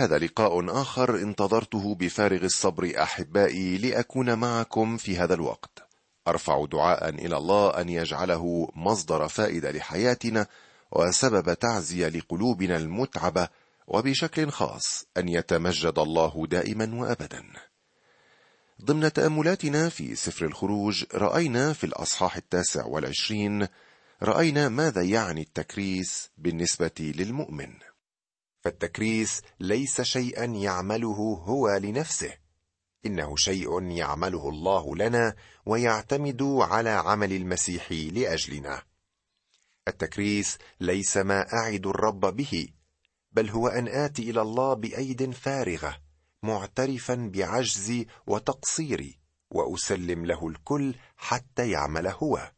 هذا لقاء آخر انتظرته بفارغ الصبر أحبائي لأكون معكم في هذا الوقت. أرفع دعاء إلى الله أن يجعله مصدر فائدة لحياتنا وسبب تعزية لقلوبنا المتعبة وبشكل خاص أن يتمجد الله دائما وأبدا. ضمن تأملاتنا في سفر الخروج رأينا في الأصحاح التاسع والعشرين رأينا ماذا يعني التكريس بالنسبة للمؤمن. فالتكريس ليس شيئا يعمله هو لنفسه إنه شيء يعمله الله لنا ويعتمد على عمل المسيح لأجلنا. التكريس ليس ما أعد الرب به بل هو أن آتي إلى الله بأيد فارغة معترفا بعجزي وتقصيري وأسلم له الكل حتى يعمل هو.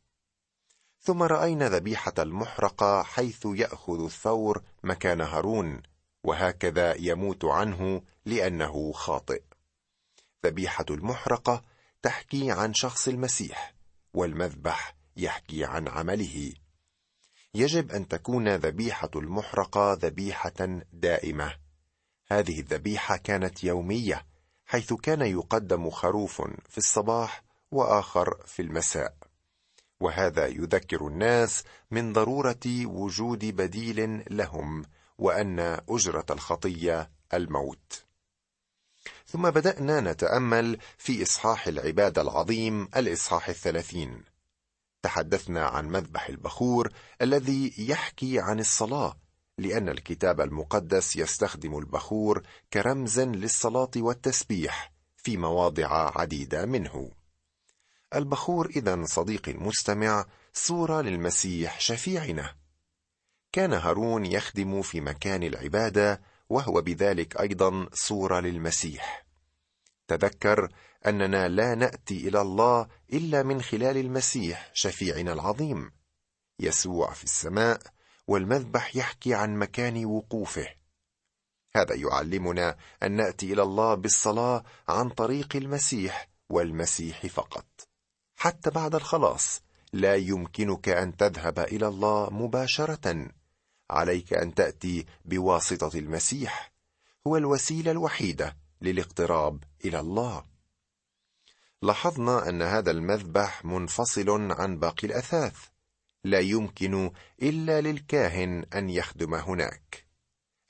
ثم رأينا ذبيحة المحرقة حيث يأخذ الثور مكان هارون. وهكذا يموت عنه لأنه خاطئ. ذبيحة المحرقة تحكي عن شخص المسيح والمذبح يحكي عن عمله. يجب أن تكون ذبيحة المحرقة ذبيحة دائمة. هذه الذبيحة كانت يومية حيث كان يقدم خروف في الصباح وآخر في المساء. وهذا يذكر الناس من ضرورة وجود بديل لهم وأن أجرة الخطية الموت. ثم بدأنا نتأمل في إصحاح العباده العظيم الإصحاح الثلاثين. تحدثنا عن مذبح البخور الذي يحكي عن الصلاة لأن الكتاب المقدس يستخدم البخور كرمز للصلاة والتسبيح في مواضع عديدة منه. البخور اذا صديقي المستمع صورة للمسيح شفيعنا. كان هارون يخدم في مكان العبادة وهو بذلك أيضا صورة للمسيح. تذكر أننا لا نأتي إلى الله إلا من خلال المسيح شفيعنا العظيم. يسوع في السماء والمذبح يحكي عن مكان وقوفه. هذا يعلمنا أن نأتي إلى الله بالصلاة عن طريق المسيح والمسيح فقط. حتى بعد الخلاص لا يمكنك أن تذهب إلى الله مباشرة. عليك أن تأتي بواسطة المسيح. هو الوسيلة الوحيدة للاقتراب إلى الله. لاحظنا أن هذا المذبح منفصل عن باقي الأثاث. لا يمكن إلا للكاهن أن يخدم هناك.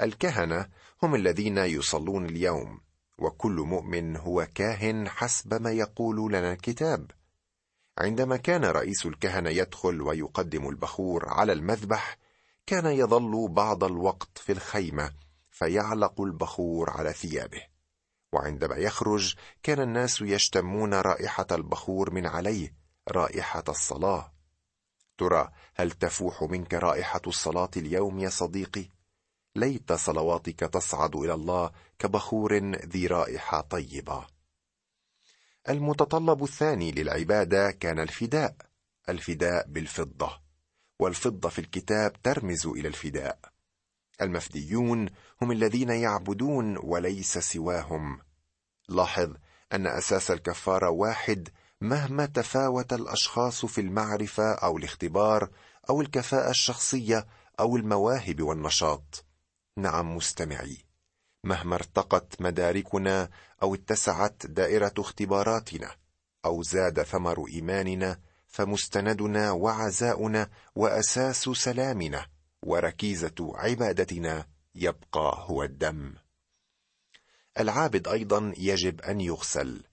الكهنة هم الذين يصلون اليوم وكل مؤمن هو كاهن حسب ما يقول لنا الكتاب. عندما كان رئيس الكهنة يدخل ويقدم البخور على المذبح كان يظل بعض الوقت في الخيمة فيعلق البخور على ثيابه. وعندما يخرج كان الناس يشتمون رائحة البخور من عليه رائحة الصلاة. ترى هل تفوح منك رائحة الصلاة اليوم يا صديقي؟ ليت صلواتك تصعد إلى الله كبخور ذي رائحة طيبة. المتطلب الثاني للعبادة كان الفداء الفداء بالفضة. والفضة في الكتاب ترمز إلى الفداء. المفديون هم الذين يعبدون وليس سواهم. لاحظ أن أساس الكفارة واحد مهما تفاوت الأشخاص في المعرفة أو الاختبار أو الكفاءة الشخصية أو المواهب والنشاط. نعم مستمعي. مهما ارتقت مداركنا أو اتسعت دائرة اختباراتنا أو زاد ثمر إيماننا فمستندنا وعزاؤنا وأساس سلامنا وركيزة عبادتنا يبقى هو الدم. العابد أيضا يجب أن يغسل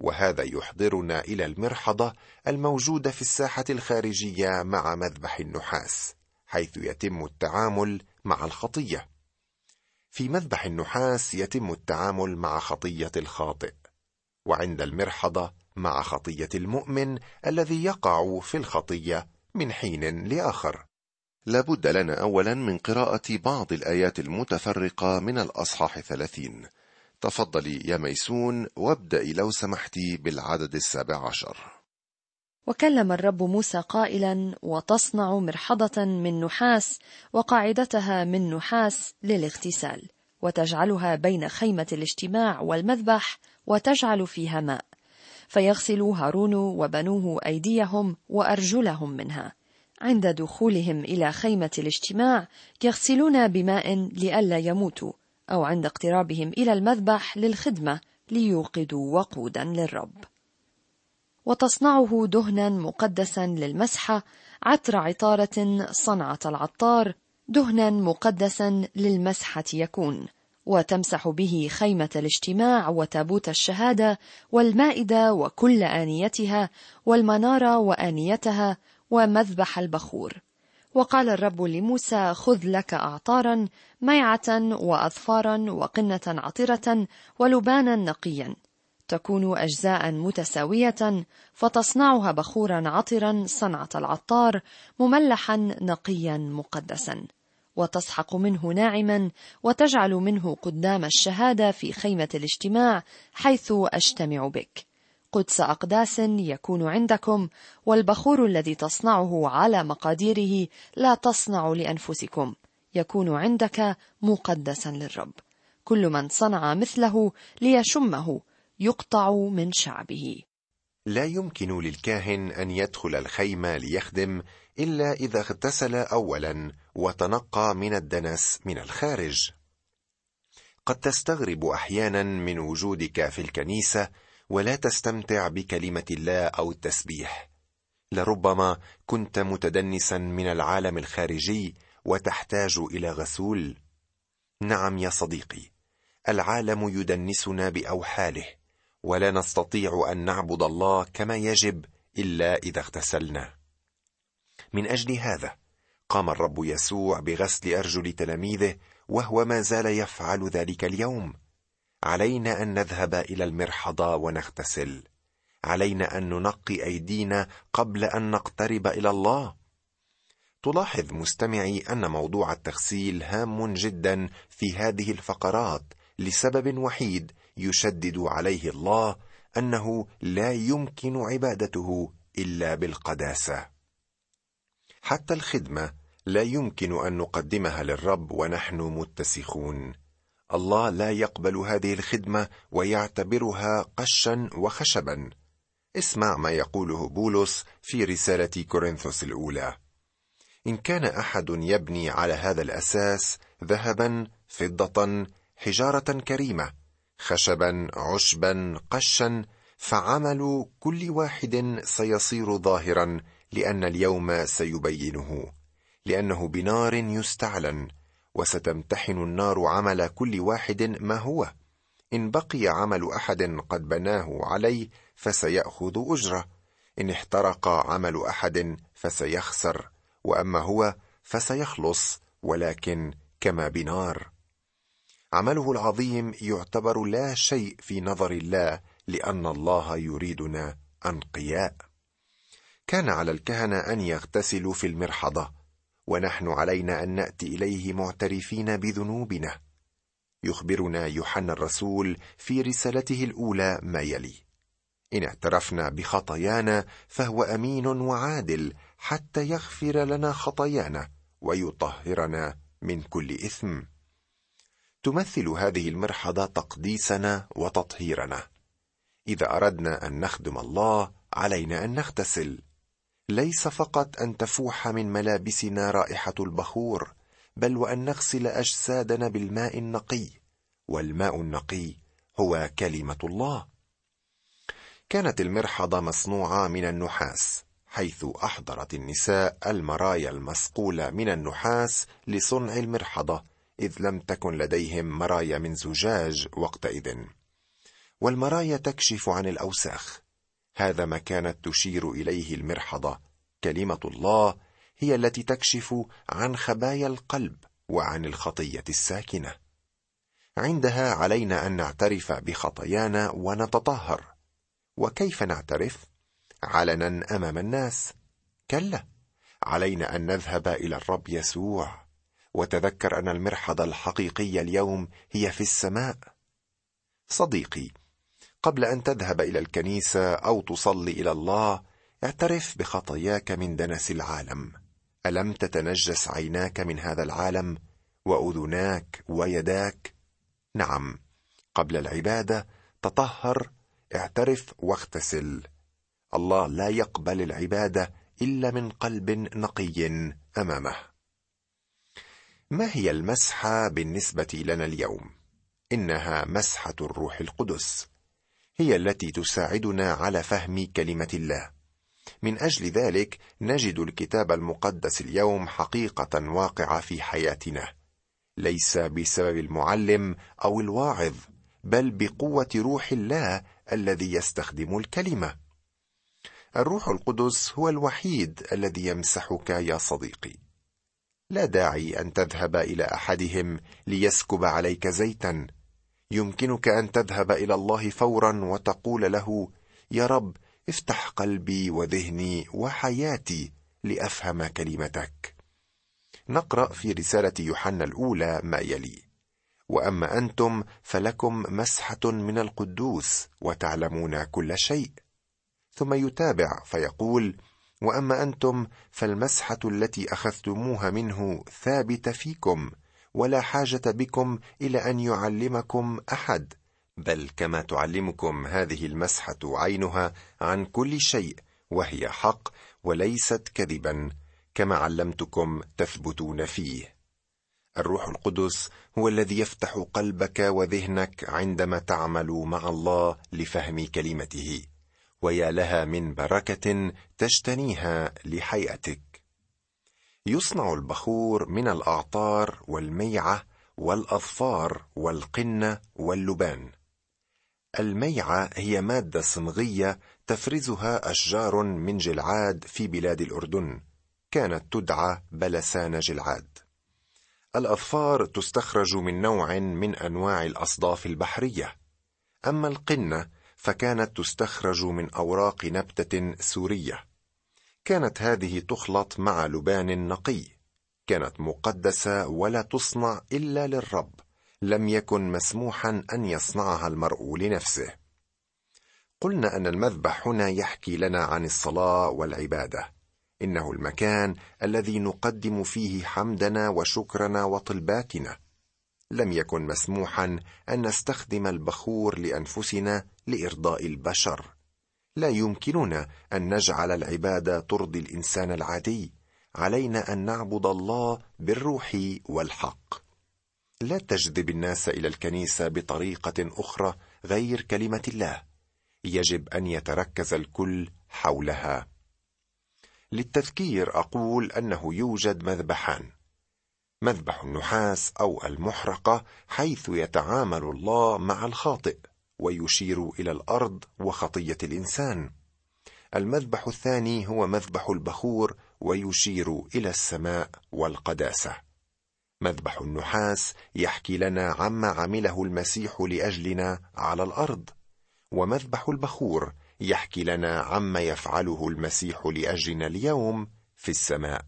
وهذا يحضرنا إلى المرحضة الموجودة في الساحة الخارجية مع مذبح النحاس حيث يتم التعامل مع الخطية. في مذبح النحاس يتم التعامل مع خطية الخاطئ. وعند المرحضة مع خطية المؤمن الذي يقع في الخطية من حين لآخر. لابد لنا اولا من قراءة بعض الآيات المتفرقة من الأصحاح ثلاثين. تفضلي يا ميسون وابدأي لو سمحتي بالعدد السابع عشر. وكلم الرب موسى قائلا وتصنع مرحضة من نحاس وقاعدتها من نحاس للاغتسال وتجعلها بين خيمة الاجتماع والمذبح وتجعل فيها ماء. فيغسل هارون وبنوه أيديهم وأرجلهم منها. عند دخولهم إلى خيمة الاجتماع يغسلون بماء لئلا يموتوا أو عند اقترابهم إلى المذبح للخدمة ليوقدوا وقودا للرب. وتصنعه دهنا مقدسا للمسحة عطر عطارة صنعة العطار دهنا مقدسا للمسحة يكون. وتمسح به خيمة الاجتماع وتابوت الشهادة والمائدة وكل آنيتها والمنارة وآنيتها ومذبح البخور. وقال الرب لموسى خذ لك أعطارا ميعة وأظفارا وقنة عطرة ولبانا نقيا. تكون أجزاء متساوية فتصنعها بخورا عطرا صنعة العطار مملحا نقيا مقدسا. وتسحق منه ناعما وتجعل منه قدام الشهادة في خيمة الاجتماع حيث أجتمع بك. قدس أقداس يكون عندكم والبخور الذي تصنعه على مقاديره لا تصنع لأنفسكم. يكون عندك مقدسا للرب. كل من صنع مثله ليشمه يقطع من شعبه. لا يمكن للكاهن أن يدخل الخيمة ليخدم إلا إذا اغتسل اولا وتنقى من الدنس من الخارج. قد تستغرب أحيانا من وجودك في الكنيسة ولا تستمتع بكلمة الله أو التسبيح. لربما كنت متدنسا من العالم الخارجي وتحتاج إلى غسول. نعم يا صديقي العالم يدنسنا بأوحاله ولا نستطيع أن نعبد الله كما يجب إلا إذا اغتسلنا. من أجل هذا. قام الرب يسوع بغسل أرجل تلاميذه وهو ما زال يفعل ذلك اليوم. علينا أن نذهب إلى المرحضه ونغتسل. علينا أن ننقي أيدينا قبل أن نقترب إلى الله. تلاحظ مستمعي أن موضوع التغسيل هام جدا في هذه الفقرات لسبب وحيد يشدد عليه الله أنه لا يمكن عبادته إلا بالقداسة. حتى الخدمة لا يمكن أن نقدمها للرب ونحن متسخون. الله لا يقبل هذه الخدمة ويعتبرها قشا وخشبا. اسمع ما يقوله بولس في رسالة كورنثوس الأولى. إن كان أحد يبني على هذا الأساس ذهبا فضة حجارة كريمة خشبا عشبا قشا فعمل كل واحد سيصير ظاهرا لأن اليوم سيبينه لأنه بنار يستعلن وستمتحن النار عمل كل واحد ما هو. إن بقي عمل أحد قد بناه عليه فسيأخذ أجره إن احترق عمل أحد فسيخسر وأما هو فسيخلص ولكن كما بنار. عمله العظيم يعتبر لا شيء في نظر الله لأن الله يريدنا أنقياء. كان على الكهنة أن يغتسلوا في المرحضة ونحن علينا أن نأتي إليه معترفين بذنوبنا. يخبرنا يوحنا الرسول في رسالته الأولى ما يلي إن اعترفنا بخطايانا فهو أمين وعادل حتى يغفر لنا خطايانا ويطهرنا من كل إثم. تمثل هذه المرحضة تقديسنا وتطهيرنا. إذا أردنا أن نخدم الله علينا أن نغتسل. ليس فقط أن تفوح من ملابسنا رائحة البخور بل وأن نغسل أجسادنا بالماء النقي. والماء النقي هو كلمة الله. كانت المرحضة مصنوعة من النحاس حيث أحضرت النساء المرايا المصقوله من النحاس لصنع المرحضة إذ لم تكن لديهم مرايا من زجاج وقتئذ. والمرايا تكشف عن الأوساخ. هذا ما كانت تشير إليه المرحضة. كلمة الله هي التي تكشف عن خبايا القلب وعن الخطية الساكنة. عندها علينا أن نعترف بخطايانا ونتطهر. وكيف نعترف؟ علنا أمام الناس. كلا علينا أن نذهب إلى الرب يسوع. وتذكر أن المرحضة الحقيقية اليوم هي في السماء. صديقي قبل أن تذهب إلى الكنيسة أو تصلي إلى الله اعترف بخطاياك من دنس العالم. ألم تتنجس عيناك من هذا العالم وأذناك ويداك؟ نعم. قبل العبادة تطهر اعترف واغتسل. الله لا يقبل العبادة إلا من قلب نقي أمامه. ما هي المسحة بالنسبة لنا اليوم؟ إنها مسحة الروح القدس. هي التي تساعدنا على فهم كلمة الله. من أجل ذلك نجد الكتاب المقدس اليوم حقيقة واقعة في حياتنا. ليس بسبب المعلم أو الواعظ بل بقوة روح الله الذي يستخدم الكلمة. الروح القدس هو الوحيد الذي يمسحك يا صديقي. لا داعي أن تذهب إلى أحدهم ليسكب عليك زيتا. يمكنك أن تذهب إلى الله فورا وتقول له يا رب افتح قلبي وذهني وحياتي لأفهم كلمتك. نقرأ في رسالة يوحنا الأولى ما يلي وأما أنتم فلكم مسحة من القدوس وتعلمون كل شيء. ثم يتابع فيقول وأما أنتم فالمسحة التي أخذتموها منه ثابتة فيكم ولا حاجة بكم إلى أن يعلمكم أحد. بل كما تعلمكم هذه المسحة عينها عن كل شيء وهي حق وليست كذبا كما علمتكم تثبتون فيه. الروح القدس هو الذي يفتح قلبك وذهنك عندما تعمل مع الله لفهم كلمته ويا لها من بركة تجتنيها لحياتك. يصنع البخور من الأعطار والميعة والأظفار والقنة واللبان. الميعة هي مادة صمغيه تفرزها أشجار من جلعاد في بلاد الأردن. كانت تدعى بلسان جلعاد. الأظفار تستخرج من نوع من أنواع الأصداف البحرية. أما القنة فكانت تستخرج من أوراق نبتة سورية. كانت هذه تخلط مع لبان نقي. كانت مقدسة ولا تصنع إلا للرب. لم يكن مسموحا أن يصنعها المرء لنفسه. قلنا أن المذبح هنا يحكي لنا عن الصلاة والعبادة. إنه المكان الذي نقدم فيه حمدنا وشكرنا وطلباتنا. لم يكن مسموحا أن نستخدم البخور لأنفسنا لإرضاء البشر. لا يمكننا أن نجعل العباده ترضي الإنسان العادي. علينا أن نعبد الله بالروح والحق. لا تجذب الناس إلى الكنيسة بطريقة أخرى غير كلمة الله. يجب أن يتركز الكل حولها. للتذكير أقول أنه يوجد مذبحان. مذبح النحاس أو المحرقة حيث يتعامل الله مع الخاطئ. ويشير إلى الأرض وخطية الإنسان. المذبح الثاني هو مذبح البخور ويشير إلى السماء والقداسة. مذبح النحاس يحكي لنا عما عمله المسيح لأجلنا على الأرض. ومذبح البخور يحكي لنا عما يفعله المسيح لأجلنا اليوم في السماء.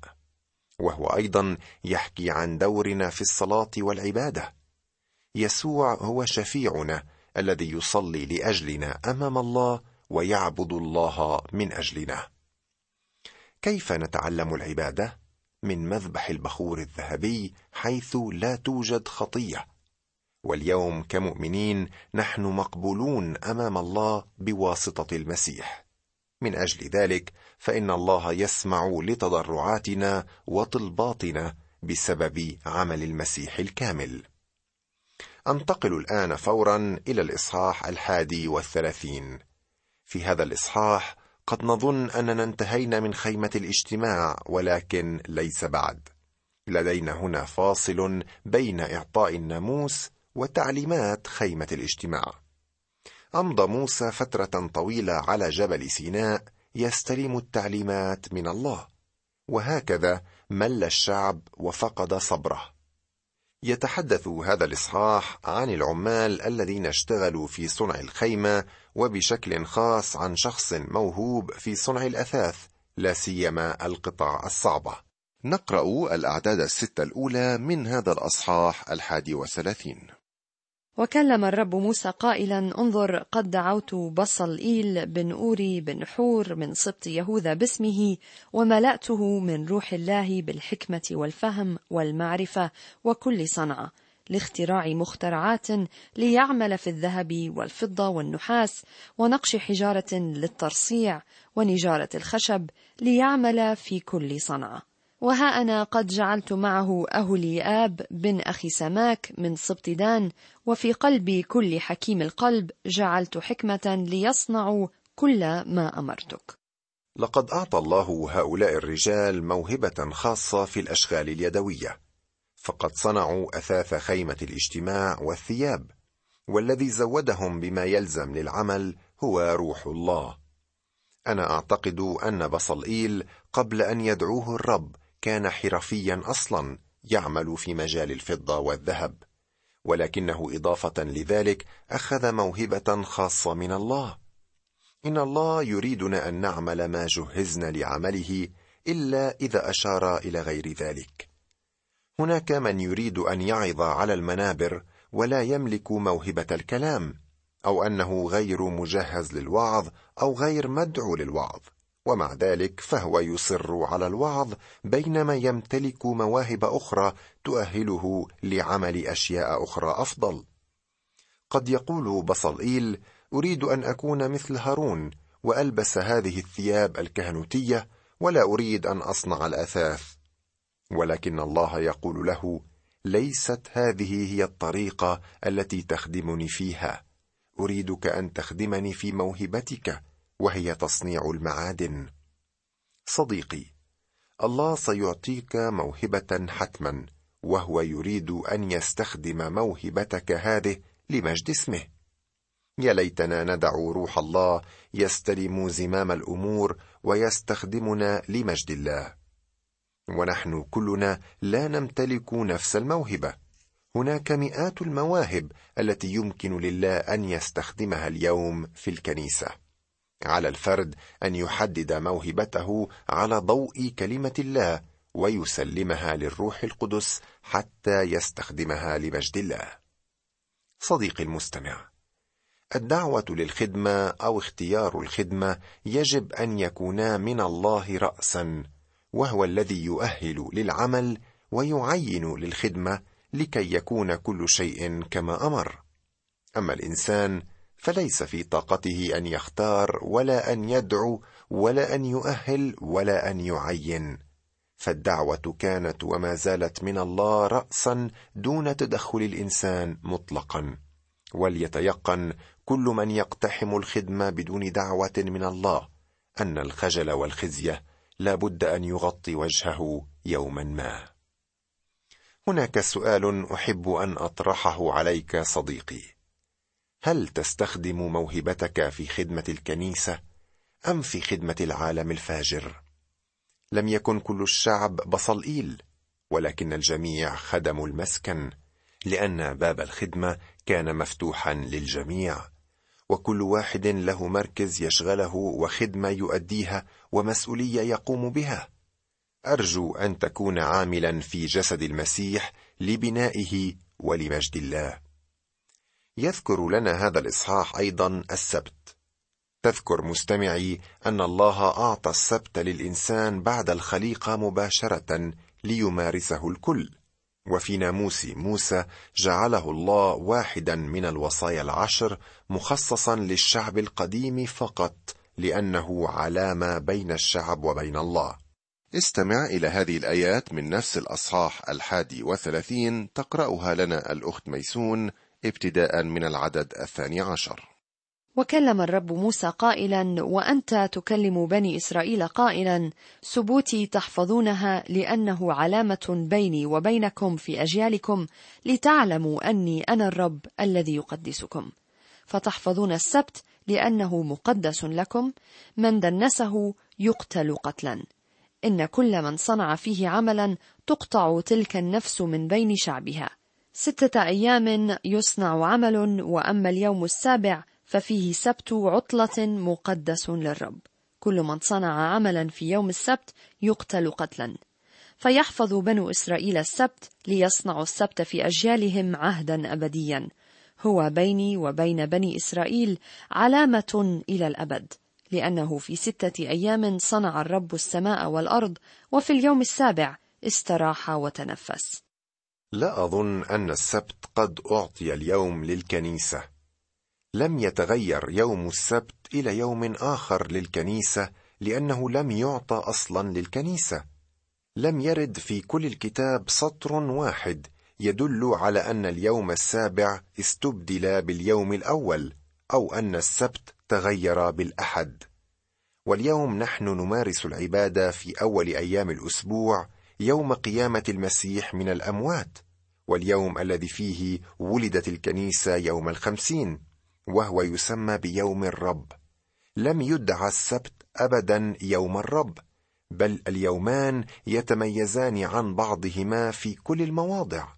وهو أيضا يحكي عن دورنا في الصلاة والعبادة. يسوع هو شفيعنا الذي يصلي لأجلنا أمام الله ويعبد الله من أجلنا. كيف نتعلم العبادة؟ من مذبح البخور الذهبي حيث لا توجد خطية. واليوم كمؤمنين نحن مقبولون أمام الله بواسطة المسيح. من أجل ذلك فإن الله يسمع لتضرعاتنا وطلباتنا بسبب عمل المسيح الكامل. أنتقل الآن فورا إلى الإصحاح الحادي والثلاثين. في هذا الإصحاح قد نظن أننا انتهينا من خيمة الاجتماع ولكن ليس بعد. لدينا هنا فاصل بين إعطاء الناموس وتعليمات خيمة الاجتماع. أمضى موسى فترة طويلة على جبل سيناء يستلم التعليمات من الله. وهكذا مل الشعب وفقد صبره. يتحدث هذا الإصحاح عن العمال الذين اشتغلوا في صنع الخيمة وبشكل خاص عن شخص موهوب في صنع الأثاث لا سيما القطع الصعبة. نقرأ الأعداد الستة الأولى من هذا الإصحاح الحادي وثلاثين. وكلم الرب موسى قائلا انظر قد دعوت بصل إيل بن أوري بن حور من سبط يهوذا باسمه وملأته من روح الله بالحكمة والفهم والمعرفة وكل صنعة لاختراع مخترعات ليعمل في الذهب والفضة والنحاس ونقش حجارة للترصيع ونجارة الخشب ليعمل في كل صنعة. وها أنا قد جعلت معه أهليآب بن أخي سماك من سبط دان وفي قلب كل حكيم القلب جعلت حكمة ليصنعوا كل ما أمرتك. لقد أعطى الله هؤلاء الرجال موهبة خاصة في الأشغال اليدوية فقد صنعوا أثاث خيمة الاجتماع والثياب والذي زودهم بما يلزم للعمل هو روح الله. أنا أعتقد أن بصلئيل قبل أن يدعوه الرب كان حرفيا أصلا يعمل في مجال الفضة والذهب ولكنه إضافة لذلك أخذ موهبة خاصة من الله. إن الله يريدنا أن نعمل ما جهزنا لعمله إلا إذا أشار إلى غير ذلك. هناك من يريد أن يعظ على المنابر ولا يملك موهبة الكلام أو أنه غير مجهز للوعظ أو غير مدعو للوعظ. ومع ذلك فهو يصر على الوعظ بينما يمتلك مواهب أخرى تؤهله لعمل أشياء أخرى أفضل. قد يقول بصلئيل أريد أن أكون مثل هارون وألبس هذه الثياب الكهنوتية ولا أريد أن أصنع الأثاث. ولكن الله يقول له ليست هذه هي الطريقة التي تخدمني فيها. أريدك أن تخدمني في موهبتك. وهي تصنيع المعادن. صديقي الله سيعطيك موهبة حتما وهو يريد أن يستخدم موهبتك هذه لمجد اسمه. يا ليتنا ندع روح الله يستلم زمام الأمور ويستخدمنا لمجد الله. ونحن كلنا لا نمتلك نفس الموهبة. هناك مئات المواهب التي يمكن لله أن يستخدمها اليوم في الكنيسة. على الفرد أن يحدد موهبته على ضوء كلمة الله ويسلمها للروح القدس حتى يستخدمها لمجد الله. صديقي المستمع الدعوة للخدمة أو اختيار الخدمة يجب أن يكونا من الله راسا وهو الذي يؤهل للعمل ويعين للخدمة لكي يكون كل شيء كما أمر. أما الإنسان فليس في طاقته أن يختار ولا أن يدعو ولا أن يؤهل ولا أن يعين. فالدعوة كانت وما زالت من الله راسا دون تدخل الإنسان مطلقا. وليتيقن كل من يقتحم الخدمة بدون دعوة من الله أن الخجل والخزي لا بد أن يغطي وجهه يوما ما. هناك سؤال أحب أن أطرحه عليك صديقي. هل تستخدم موهبتك في خدمة الكنيسة أم في خدمة العالم الفاجر؟ لم يكن كل الشعب بصلئيل ولكن الجميع خدموا المسكن لأن باب الخدمة كان مفتوحا للجميع وكل واحد له مركز يشغله وخدمة يؤديها ومسؤولية يقوم بها. أرجو أن تكون عاملا في جسد المسيح لبنائه ولمجد الله. يذكر لنا هذا الإصحاح أيضا السبت. تذكر مستمعي أن الله أعطى السبت للإنسان بعد الخليقة مباشرة ليمارسه الكل. وفي ناموس موسى جعله الله واحدا من الوصايا العشر مخصصا للشعب القديم فقط لأنه علامة بين الشعب وبين الله. استمع إلى هذه الآيات من نفس الأصحاح الحادي وثلاثين تقرأها لنا الأخت ميسون ابتداء من العدد الثاني عشر. وكلم الرب موسى قائلا وأنت تكلم بني إسرائيل قائلا سبوتي تحفظونها لأنه علامة بيني وبينكم في أجيالكم لتعلموا أني أنا الرب الذي يقدسكم. فتحفظون السبت لأنه مقدس لكم من دنسه يقتل قتلا. إن كل من صنع فيه عملا تقطع تلك النفس من بين شعبها. ستة أيام يصنع عمل وأما اليوم السابع ففيه سبت عطلة مقدس للرب. كل من صنع عملا في يوم السبت يقتل قتلا. فيحفظ بنو إسرائيل السبت ليصنعوا السبت في أجيالهم عهدا أبديا. هو بيني وبين بني إسرائيل علامة إلى الأبد لأنه في ستة أيام صنع الرب السماء والأرض وفي اليوم السابع استراح وتنفس. لا أظن أن السبت قد أعطي اليوم للكنيسة. لم يتغير يوم السبت إلى يوم آخر للكنيسة لأنه لم يعطى أصلا للكنيسة. لم يرد في كل الكتاب سطر واحد يدل على أن اليوم السابع استبدل باليوم الأول أو أن السبت تغير بالأحد. واليوم نحن نمارس العبادة في أول أيام الأسبوع يوم قيامة المسيح من الأموات واليوم الذي فيه ولدت الكنيسة يوم الخمسين وهو يسمى بيوم الرب. لم يدعى السبت ابدا يوم الرب بل اليومان يتميزان عن بعضهما في كل المواضع.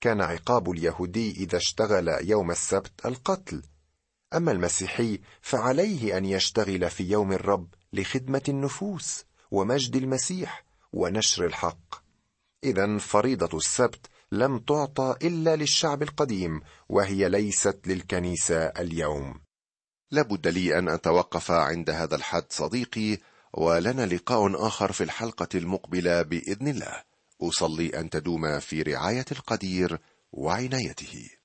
كان عقاب اليهودي إذا اشتغل يوم السبت القتل. أما المسيحي فعليه أن يشتغل في يوم الرب لخدمة النفوس ومجد المسيح. ونشر الحق. اذا فريضة السبت لم تعطى إلا للشعب القديم وهي ليست للكنيسة اليوم. لابد لي أن أتوقف عند هذا الحد صديقي ولنا لقاء آخر في الحلقة المقبلة بإذن الله. أصلي أن تدوم في رعاية القدير وعنايته.